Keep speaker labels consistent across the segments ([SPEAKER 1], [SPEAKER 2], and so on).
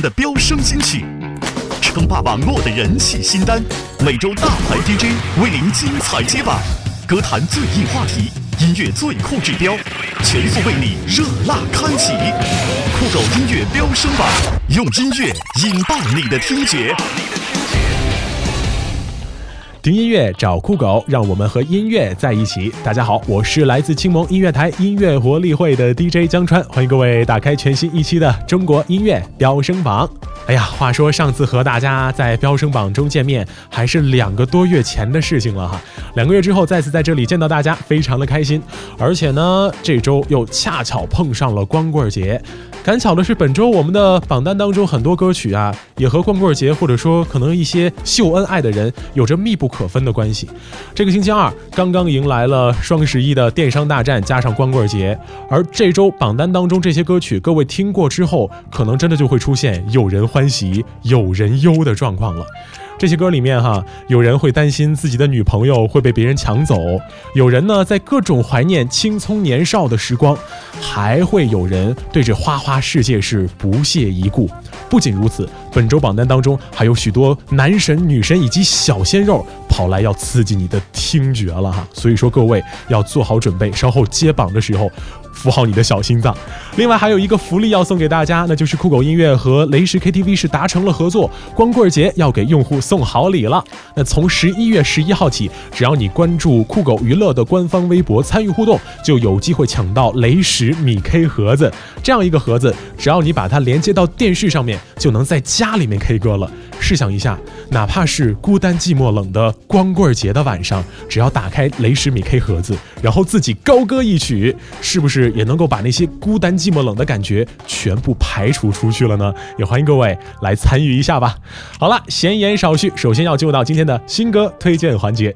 [SPEAKER 1] 的飙升新曲，称霸网络的人气新单，每周大牌 DJ 为您精彩接榜，歌坛最硬话题，音乐最酷指标，全速为你热辣开启。酷狗音乐飙升榜，用音乐引爆你的听觉。
[SPEAKER 2] 听音乐找酷狗，让我们和音乐在一起。大家好，我是来自青檬音乐台音乐活力会的 DJ 江川，欢迎各位打开全新一期的中国音乐飙升榜。哎呀，话说上次和大家在飙升榜中见面，还是两个多月前的事情了哈。两个月之后再次在这里见到大家，非常的开心。而且呢，这周又恰巧碰上了光棍节。赶巧的是，本周我们的榜单当中很多歌曲啊，也和光棍节或者说可能一些秀恩爱的人有着密不可分的关系。这个星期二刚刚迎来了双十一的电商大战，加上光棍节，而这周榜单当中这些歌曲，各位听过之后，可能真的就会出现有人欢喜有人忧的状况了。这些歌里面哈，有人会担心自己的女朋友会被别人抢走，有人呢在各种怀念青葱年少的时光，还会有人对这花花世界是不屑一顾。不仅如此，本周榜单当中还有许多男神、女神以及小鲜肉跑来要刺激你的听觉了哈。所以说各位要做好准备，稍后接榜的时候。扶好你的小心脏。另外还有一个福利要送给大家，那就是酷狗音乐和雷石 KTV 是达成了合作，光棍节要给用户送好礼了。那从十一月十一号起，只要你关注酷狗娱乐的官方微博参与互动，就有机会抢到雷石米 K 盒子。这样一个盒子，只要你把它连接到电视上面，就能在家里面 K 歌了。试想一下，哪怕是孤单寂寞冷的光棍节的晚上，只要打开雷石米 K 盒子，然后自己高歌一曲，是不是也能够把那些孤单寂寞冷的感觉全部排除出去了呢？也欢迎各位来参与一下吧。好了，闲言少叙，首先要进入到今天的新歌推荐环节。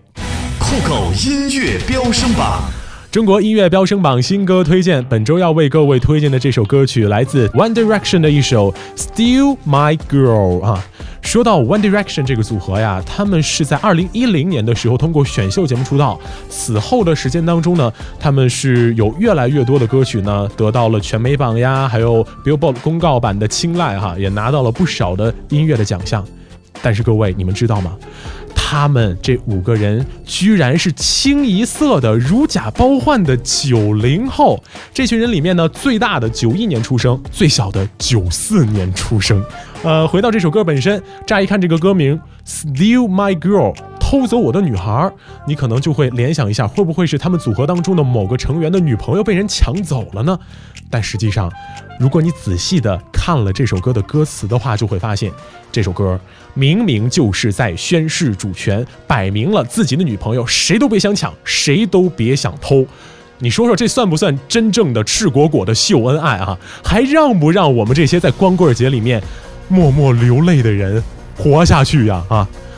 [SPEAKER 1] 酷狗音乐飙升榜，
[SPEAKER 2] 中国音乐飙升榜新歌推荐，本周要为各位推荐的这首歌曲来自 One Direction 的一首《Still My Girl》啊。说到 One Direction 这个组合呀，他们是在二零一零年的时候通过选秀节目出道，此后的时间当中呢，他们是有越来越多的歌曲呢得到了全美榜呀，还有 Billboard 公告版的青睐哈，也拿到了不少的音乐的奖项。但是各位，你们知道吗？他们这五个人居然是清一色的如假包换的九零后。这群人里面呢，最大的九一年出生，最小的九四年出生。呃，回到这首歌本身，乍一看这个歌名《Still My Girl》，偷走我的女孩，你可能就会联想一下，会不会是他们组合当中的某个成员的女朋友被人抢走了呢？但实际上，如果你仔细的看了这首歌的歌词的话，就会发现，这首歌明明就是在宣示主权，摆明了自己的女朋友谁都别想抢，谁都别想偷。你说说，这算不算真正的赤果果的秀恩爱啊？还让不让我们这些在光棍节里面？默默流泪的人，活下去呀！啊，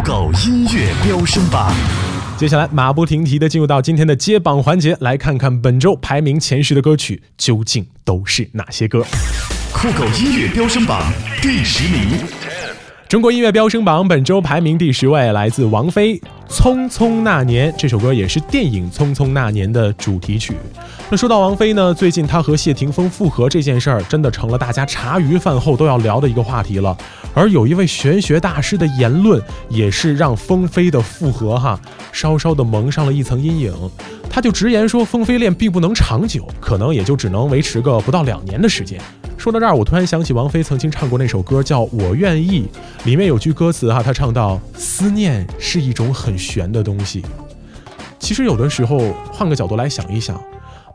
[SPEAKER 1] 狗音乐飙升榜，
[SPEAKER 2] 接下来马不停蹄的进入到今天的揭榜环节，来看看本周排名前十的歌曲究竟都是哪些歌。
[SPEAKER 1] 酷狗音乐飙升榜第十名，
[SPEAKER 2] 中国音乐飙升榜本周排名第十位，来自王菲。《匆匆那年》这首歌也是电影《匆匆那年》的主题曲。那说到王菲呢，最近她和谢霆锋复合这件事儿，真的成了大家茶余饭后都要聊的一个话题了。而有一位玄学大师的言论，也是让风飞的复合哈，稍稍的蒙上了一层阴影。他就直言说，风飞恋并不能长久，可能也就只能维持个不到两年的时间。说到这儿，我突然想起王菲曾经唱过那首歌，叫《我愿意》，里面有句歌词哈，她唱到：“思念是一种很玄的东西。”其实有的时候，换个角度来想一想，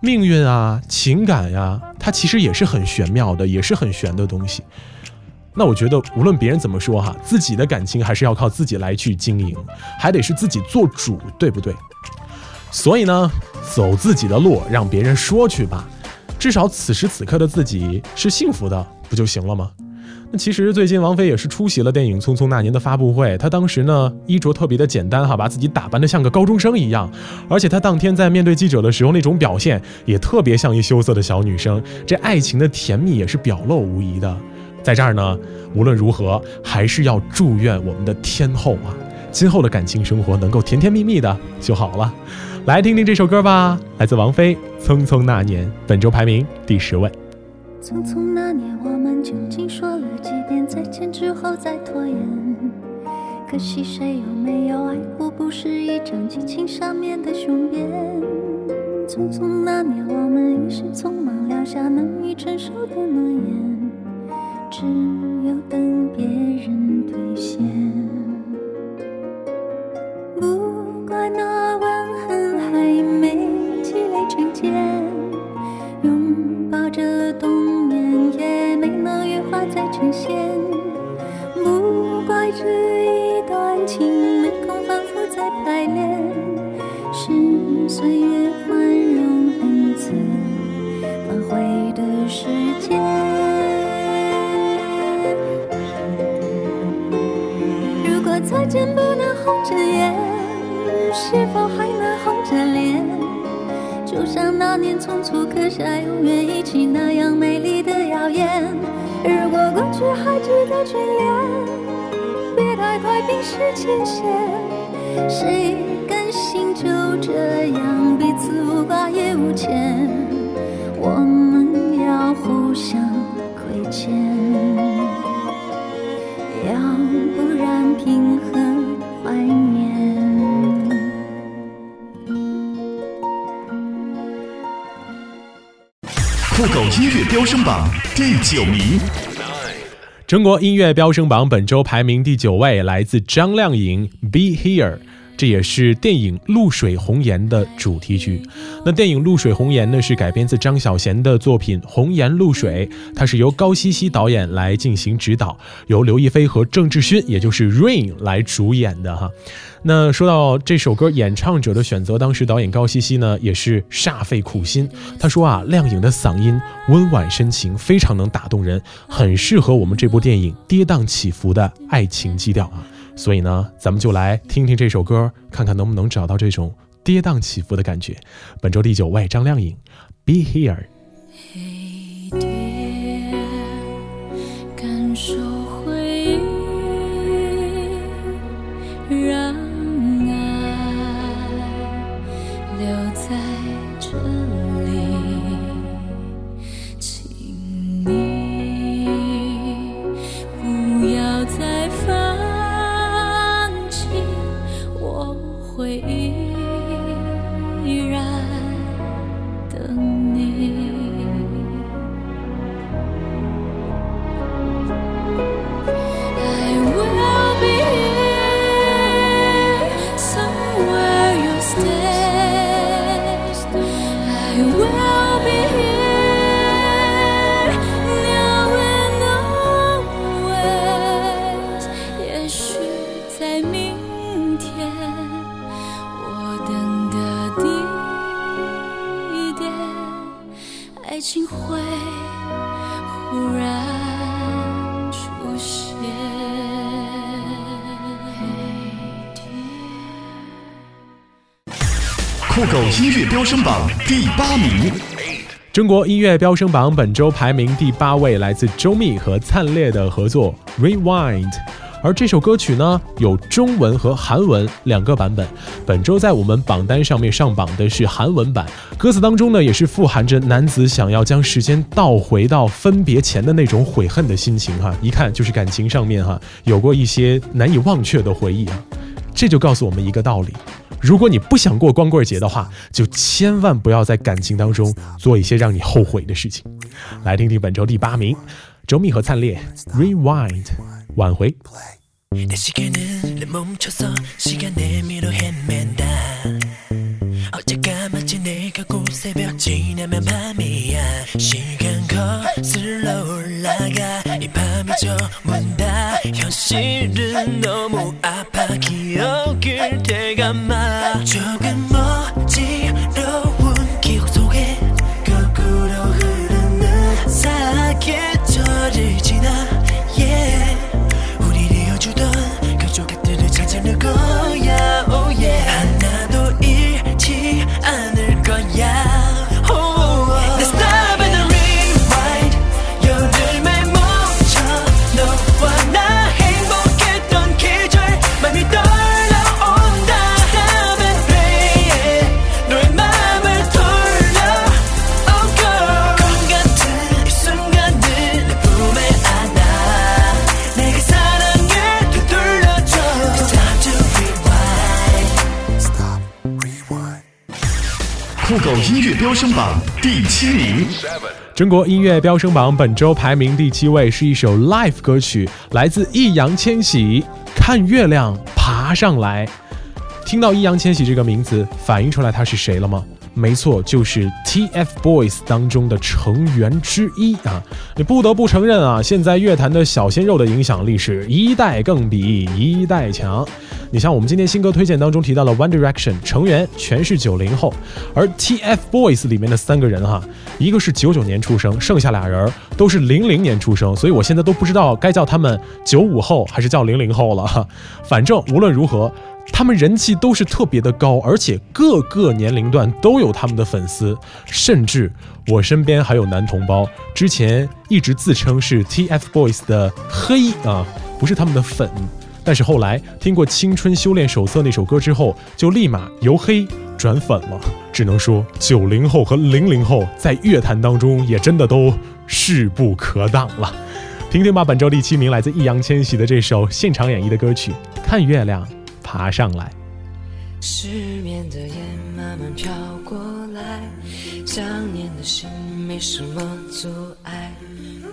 [SPEAKER 2] 命运啊、情感呀，它其实也是很玄妙的，也是很玄的东西。那我觉得，无论别人怎么说哈，自己的感情还是要靠自己来去经营，还得是自己做主，对不对？所以呢，走自己的路，让别人说去吧。至少此时此刻的自己是幸福的，不就行了吗？那其实最近王菲也是出席了电影《匆匆那年》的发布会，她当时呢衣着特别的简单哈，把自己打扮的像个高中生一样，而且她当天在面对记者的时候那种表现也特别像一羞涩的小女生，这爱情的甜蜜也是表露无遗的。在这儿呢，无论如何还是要祝愿我们的天后啊，今后的感情生活能够甜甜蜜蜜的就好了。来听听这首歌吧，来自王菲《匆匆那年》，本周排名第十位。
[SPEAKER 3] 匆匆那年，我们究竟说了几遍再见之后再拖延？可惜谁有没有爱过，不是一张激情上面的雄辩。匆匆那年，我们一时匆忙撂下难以承受的诺言，只有等别人兑现。成仙。不怪这一段情没空反复再排练，是岁月宽容恩赐反悔的时间。如果再见不能红着眼，是否还能红着脸？就像那年匆促刻下永远一起那样美丽的谣言。如果过去还值得眷恋，别太快冰释前嫌。谁甘心就这样彼此无挂也无牵？我们要互相亏欠，要不然凭
[SPEAKER 1] 狗音乐飙升榜第九名。
[SPEAKER 2] 中国音乐飙升榜本周排名第九位，来自张靓颖《Be Here》，这也是电影《露水红颜》的主题曲。那电影《露水红颜》呢，是改编自张小娴的作品《红颜露水》，它是由高希希导演来进行指导，由刘亦菲和郑智薰，也就是 Rain 来主演的哈。那说到这首歌演唱者的选择，当时导演高希希呢也是煞费苦心。他说啊，靓颖的嗓音温婉深情，非常能打动人，很适合我们这部电影跌宕起伏的爱情基调啊。所以呢，咱们就来听听这首歌，看看能不能找到这种跌宕起伏的感觉。本周第九位，张靓颖，《Be Here》。
[SPEAKER 1] 升榜第八名。
[SPEAKER 2] 中国音乐飙升榜本周排名第八位，来自周密和灿烈的合作《Rewind》。而这首歌曲呢，有中文和韩文两个版本。本周在我们榜单上面上榜的是韩文版，歌词当中呢，也是富含着男子想要将时间倒回到分别前的那种悔恨的心情哈，一看就是感情上面哈有过一些难以忘却的回忆啊。这就告诉我们一个道理：如果你不想过光棍节的话，就千万不要在感情当中做一些让你后悔的事情。来听听本周第八名，周密和灿烈《Rewind》挽回。
[SPEAKER 4] 내 시계는 멈춰서 시간 내미로 헤맨다 어제가 마치 내가 고 새벽 지나면 밤이야 시간 거슬러 올라가 이 밤이 저문다 현실은 너무 아파 기억을 되감아
[SPEAKER 1] 这个飙升榜第七名，
[SPEAKER 2] 中国音乐飙升榜本周排名第七位是一首 live 歌曲，来自易烊千玺，《看月亮爬上来》。听到易烊千玺这个名字，反映出来他是谁了吗？没错，就是 TFBOYS 当中的成员之一啊！你不得不承认啊，现在乐坛的小鲜肉的影响力是一代更比一代强。你像我们今天新歌推荐当中提到了 One Direction 成员全是九零后，而 TFBOYS 里面的三个人哈，一个是九九年出生，剩下俩人都是零零年出生，所以我现在都不知道该叫他们九五后还是叫零零后了哈。反正无论如何。他们人气都是特别的高，而且各个年龄段都有他们的粉丝，甚至我身边还有男同胞，之前一直自称是 TFBOYS 的黑啊，不是他们的粉，但是后来听过《青春修炼手册》那首歌之后，就立马由黑转粉了。只能说九零后和零零后在乐坛当中也真的都势不可挡了。听听吧，本周第七名来自易烊千玺的这首现场演绎的歌曲《看月亮》。爬上来，
[SPEAKER 4] 失眠的夜慢慢飘过来，想念的心没什么阻碍，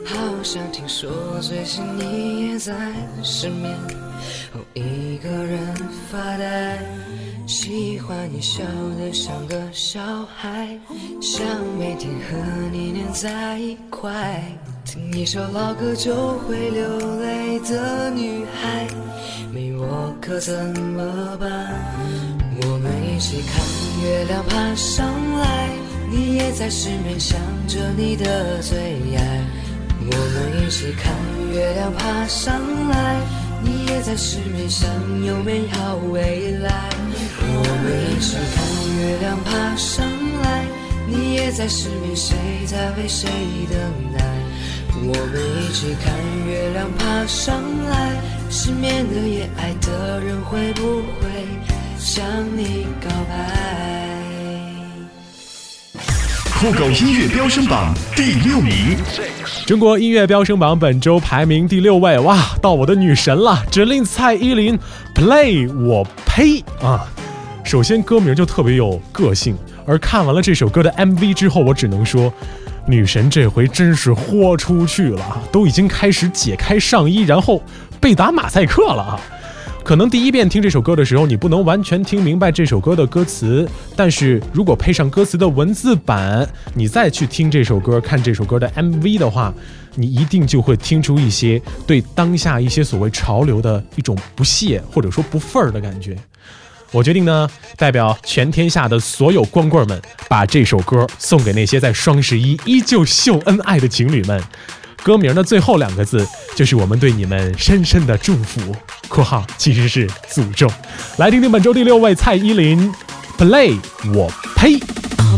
[SPEAKER 4] 好像听说最近你也在失眠，哦一个人发呆，喜欢你笑得像个小孩，想每天和你黏在一块，听一首老歌就会流泪的女孩。没我可怎么办？我们一起看月亮爬上来，你也在失眠想着你的最爱。我们一起看月亮爬上来，你也在失眠想有美好未来。我们一起看月亮爬上来，你也在失眠谁在为谁等待？我们一起看月亮爬上来，失眠的夜，爱的人会不会向你告白？
[SPEAKER 1] 酷狗音乐飙升榜第六名，
[SPEAKER 2] 中国音乐飙升榜本周排名第六位，哇，到我的女神了，指令蔡依林，Play 我呸啊！首先歌名就特别有个性，而看完了这首歌的 MV 之后，我只能说。女神这回真是豁出去了啊，都已经开始解开上衣，然后被打马赛克了啊！可能第一遍听这首歌的时候，你不能完全听明白这首歌的歌词，但是如果配上歌词的文字版，你再去听这首歌、看这首歌的 MV 的话，你一定就会听出一些对当下一些所谓潮流的一种不屑或者说不忿儿的感觉。我决定呢，代表全天下的所有光棍们，把这首歌送给那些在双十一依旧秀恩爱的情侣们。歌名的最后两个字，就是我们对你们深深的祝福（括号其实是诅咒）。来听听本周第六位蔡依林，Play 我呸。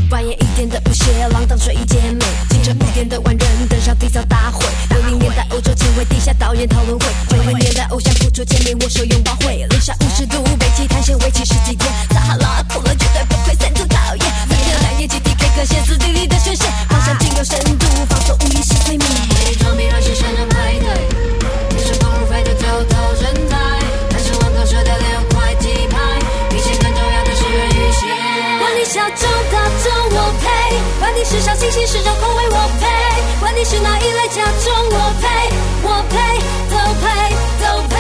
[SPEAKER 5] 半夜一点的不屑，浪荡睡衣姐妹，清晨五点的万人登上缔造大会。六零年代欧洲前卫地下导演讨论会，九零年代偶像付出签名握手拥抱会，零下五十度北极探险为期十几天，撒哈拉酷了绝对不会散出讨厌。三天两夜集体 K 歌，歇斯底里的宣泄，方向进有深度，放松无意识催眠。你是张鹏，为我配。管你是哪一类甲虫，我配，我配，都配，都配。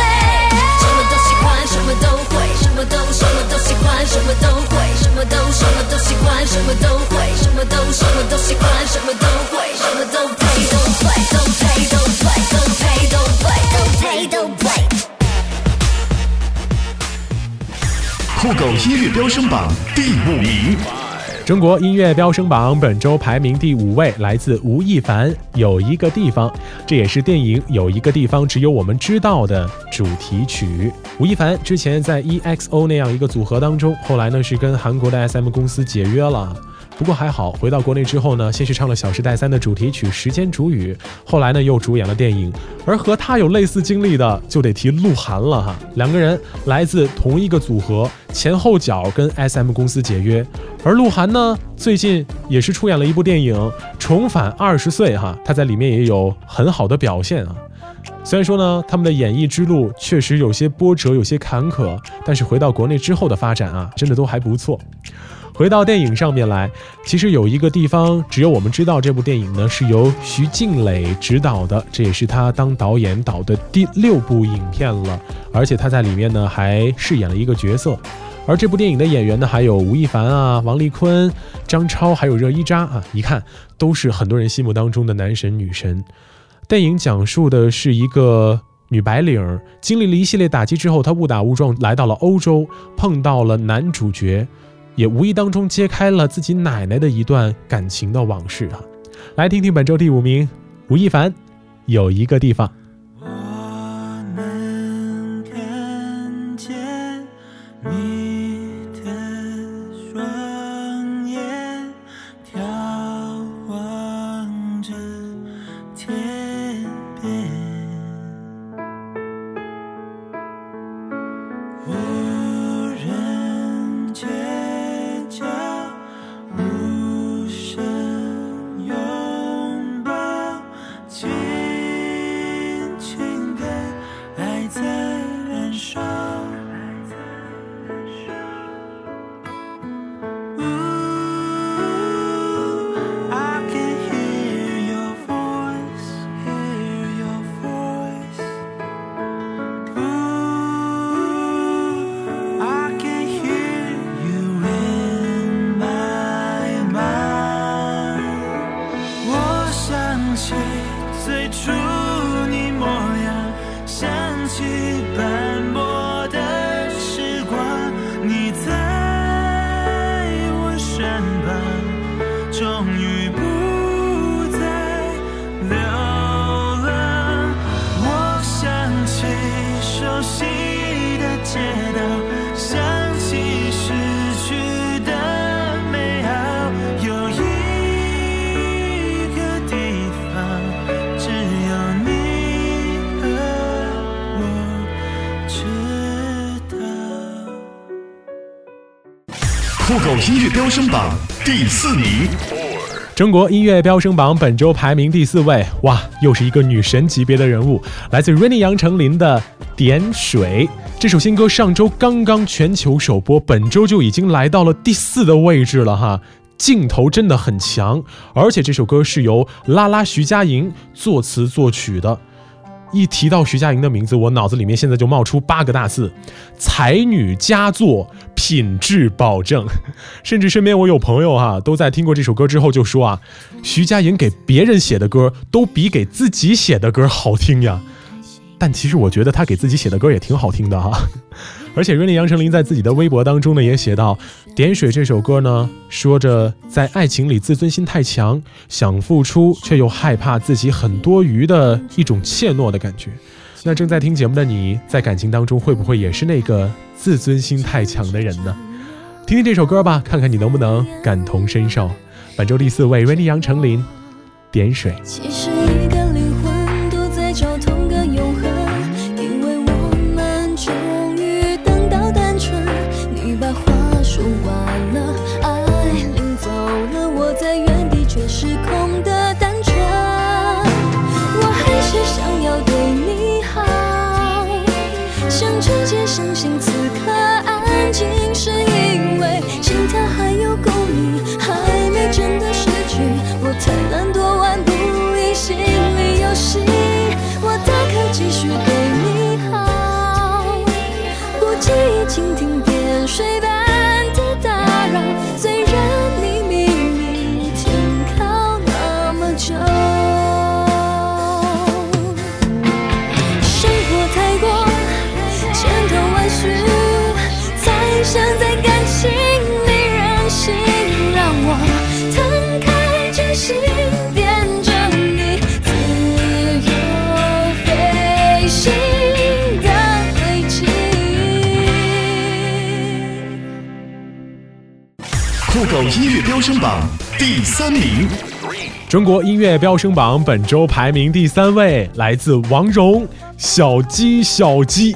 [SPEAKER 5] 什么都喜欢，什么都会，什么都什么都喜欢，什么都会，什么都什么都喜欢，什么都会，什么都什么都喜欢，什么都会，什么都陪，都配，都陪，都配，都陪，都配，都配。
[SPEAKER 1] 酷狗音乐飙升榜第五名。
[SPEAKER 2] 中国音乐飙升榜本周排名第五位，来自吴亦凡《有一个地方》，这也是电影《有一个地方只有我们知道》的主题曲。吴亦凡之前在 EXO 那样一个组合当中，后来呢是跟韩国的 SM 公司解约了。不过还好，回到国内之后呢，先是唱了《小时代三》的主题曲《时间煮雨》，后来呢又主演了电影。而和他有类似经历的，就得提鹿晗了哈。两个人来自同一个组合，前后脚跟 SM 公司解约。而鹿晗呢，最近也是出演了一部电影《重返二十岁》哈，他在里面也有很好的表现啊。虽然说呢，他们的演艺之路确实有些波折，有些坎坷，但是回到国内之后的发展啊，真的都还不错。回到电影上面来，其实有一个地方只有我们知道，这部电影呢是由徐静蕾执导的，这也是他当导演导的第六部影片了，而且他在里面呢还饰演了一个角色。而这部电影的演员呢，还有吴亦凡啊、王丽坤、张超，还有热依扎啊，一看都是很多人心目当中的男神女神。电影讲述的是一个女白领经历了一系列打击之后，她误打误撞来到了欧洲，碰到了男主角。也无意当中揭开了自己奶奶的一段感情的往事啊！来听听本周第五名，吴亦凡，有一个地方。
[SPEAKER 1] 酷狗音乐飙升榜第四名，
[SPEAKER 2] 中国音乐飙升榜本周排名第四位，哇，又是一个女神级别的人物，来自 Rainy 杨丞琳的《点水》这首新歌，上周刚刚全球首播，本周就已经来到了第四的位置了哈。劲头真的很强，而且这首歌是由拉拉徐佳莹作词作曲的。一提到徐佳莹的名字，我脑子里面现在就冒出八个大字：才女佳作，品质保证。甚至身边我有朋友哈、都在听过这首歌之后就说啊，徐佳莹给别人写的歌都比给自己写的歌好听呀。但其实我觉得她给自己写的歌也挺好听的哈、而且瑞丽杨丞琳在自己的微博当中呢也写到，《点水》这首歌呢，说着在爱情里自尊心太强，想付出却又害怕自己很多余的一种怯懦的感觉。那正在听节目的你，在感情当中会不会也是那个自尊心太强的人呢？听听这首歌吧，看看你能不能感同身受。本周第四位，瑞丽杨丞琳，《点水》。
[SPEAKER 1] 音乐飙升榜第三名。
[SPEAKER 2] 中国音乐飙升榜本周排名第三位，来自王蓉，《小鸡小鸡》。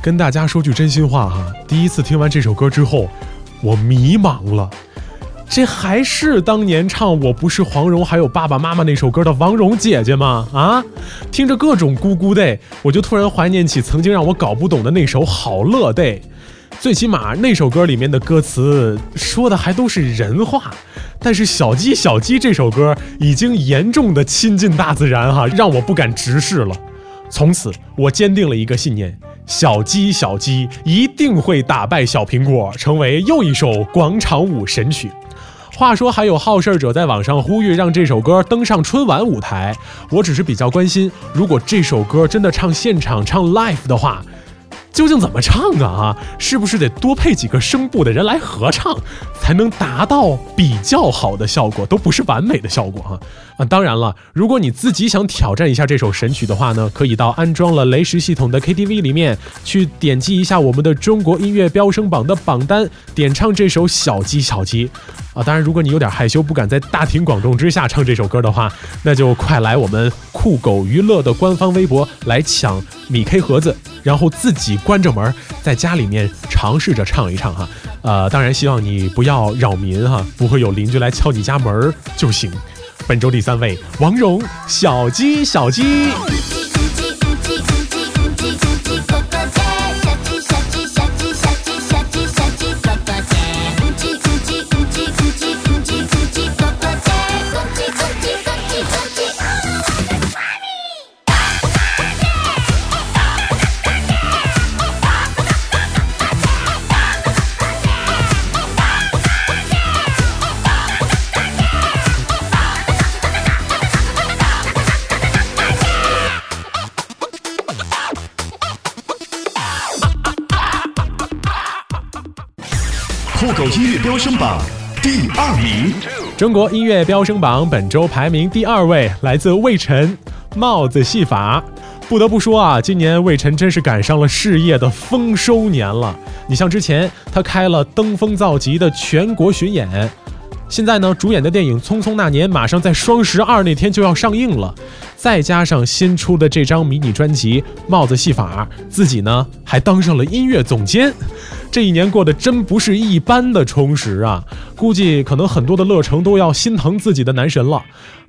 [SPEAKER 2] 跟大家说句真心话哈，第一次听完这首歌之后，我迷茫了。这还是当年唱《我不是黄蓉》还有爸爸妈妈那首歌的王蓉姐姐吗？啊，听着各种咕咕的，我就突然怀念起曾经让我搞不懂的那首《好乐的》。最起码那首歌里面的歌词说的还都是人话，但是《小鸡小鸡》这首歌已经严重的亲近大自然哈，让我不敢直视了。从此，我坚定了一个信念：小鸡小鸡一定会打败小苹果，成为又一首广场舞神曲。话说，还有好事者在网上呼吁让这首歌登上春晚舞台。我只是比较关心，如果这首歌真的唱现场唱 live 的话。究竟怎么唱啊？啊，是不是得多配几个声部的人来合唱，才能达到比较好的效果？都不是完美的效果。啊，啊当然了，如果你自己想挑战一下这首神曲的话呢，可以到安装了雷石系统的 KTV 里面去点击一下我们的中国音乐飙升榜的榜单，点唱这首小鸡小鸡。啊，当然，如果你有点害羞，不敢在大庭广众之下唱这首歌的话，那就快来我们酷狗娱乐的官方微博来抢米 K 盒子，然后自己关着门在家里面尝试着唱一唱哈。呃，当然希望你不要扰民哈，不会有邻居来敲你家门就行。本周第三位，王蓉，小鸡小鸡。
[SPEAKER 1] 音乐飙升榜第二名。
[SPEAKER 2] 中国音乐飙升榜本周排名第二位，来自魏晨，《帽子戏法》。不得不说啊，今年魏晨真是赶上了事业的丰收年了。你像之前他开了登峰造极的全国巡演。现在呢，主演的电影《匆匆那年》马上在双十二那天就要上映了，再加上新出的这张迷你专辑《帽子戏法》，自己呢还当上了音乐总监，这一年过得真不是一般的充实啊！估计可能很多的乐成都要心疼自己的男神了。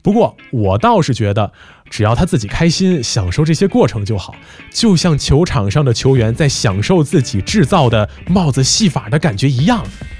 [SPEAKER 2] 不过我倒是觉得，只要他自己开心，享受这些过程就好，就像球场上的球员在享受自己制造的帽子戏法的感觉一样。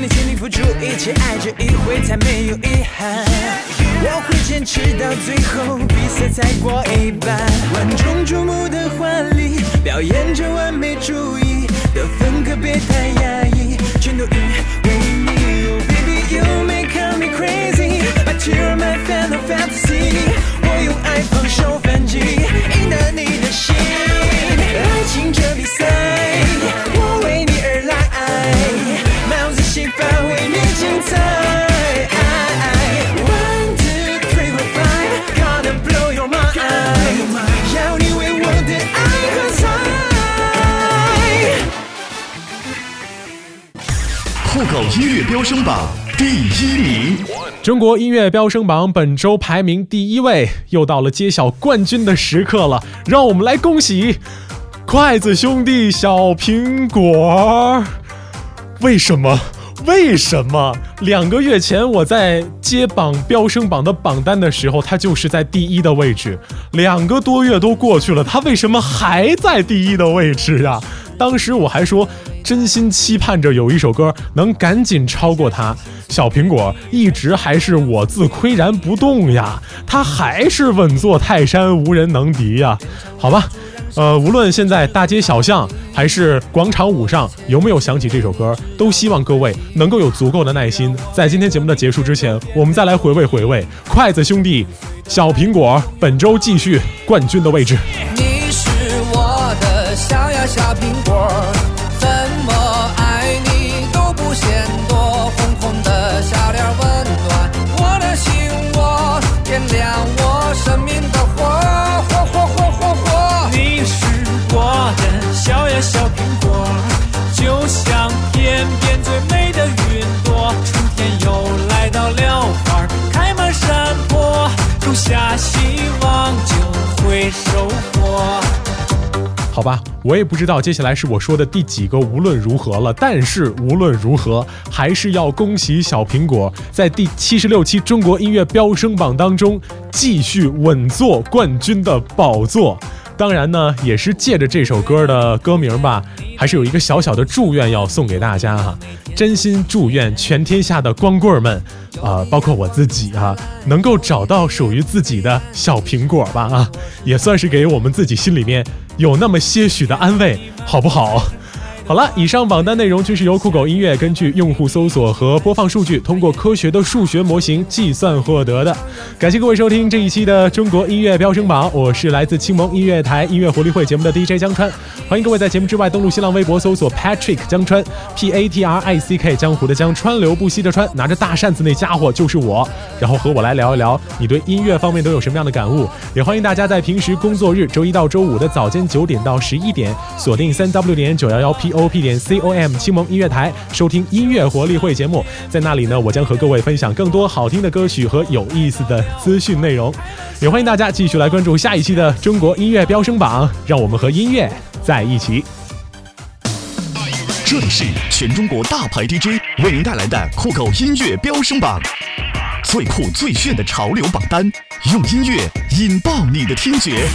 [SPEAKER 6] 尽力全力付出一切，爱这一回才没有遗憾。我会坚持到最后，比赛才过一半。万众瞩目的华丽，表演着完美主义，得分可别太
[SPEAKER 1] 飙升榜第一名。
[SPEAKER 2] 中国音乐飙升榜本周排名第一位，又到了揭晓冠军的时刻了，让我们来恭喜筷子兄弟小苹果。为什么？为什么？两个月前我在揭榜飙升榜的榜单的时候，他就是在第一的位置。两个多月都过去了，他为什么还在第一的位置呀？当时我还说，真心期盼着有一首歌能赶紧超过他。小苹果一直还是我自岿然不动呀，他还是稳坐泰山，无人能敌呀。好吧。呃，无论现在大街小巷还是广场舞上有没有响起这首歌，都希望各位能够有足够的耐心，在今天节目的结束之前，我们再来回味回味筷子兄弟、小苹果本周继续冠军的位置。
[SPEAKER 7] 你是我的小亮我生命的火，火火火火火。
[SPEAKER 8] 你是我的小呀小苹果，就像天边最美的云朵。春天又来到了花儿开满山坡，种下希望就会收获。
[SPEAKER 2] 好吧，我也不知道接下来是我说的第几个无论如何了，但是无论如何，还是要恭喜小苹果在第七十六期中国音乐飙升榜当中继续稳坐冠军的宝座。当然呢，也是借着这首歌的歌名吧，还是有一个小小的祝愿要送给大家哈，真心祝愿全天下的光棍们，啊、包括我自己哈、能够找到属于自己的小苹果吧啊，也算是给我们自己心里面有那么些许的安慰，好不好？好了，以上榜单内容均是由酷狗音乐根据用户搜索和播放数据，通过科学的数学模型计算获得的。感谢各位收听这一期的中国音乐飙升榜，我是来自青蒙音乐台音乐活力会节目的 DJ 江川，欢迎各位在节目之外登录新浪微博搜索 Patrick 江川 P A T R I C K 江湖的江川流不息的川，拿着大扇子那家伙就是我，然后和我来聊一聊你对音乐方面都有什么样的感悟，也欢迎大家在平时工作日周一到周五的早间九点到十一点锁定三 W 点九幺幺 P O op 点 com 青蒙音乐台收听音乐活力会节目，在那里呢，我将和各位分享更多好听的歌曲和有意思的资讯内容，也欢迎大家继续来关注下一期的中国音乐飙升榜，让我们和音乐在一起。
[SPEAKER 1] 这里是全中国大牌 DJ 为您带来的酷狗音乐飙升榜，最酷最炫的潮流榜单，用音乐引爆你的听觉。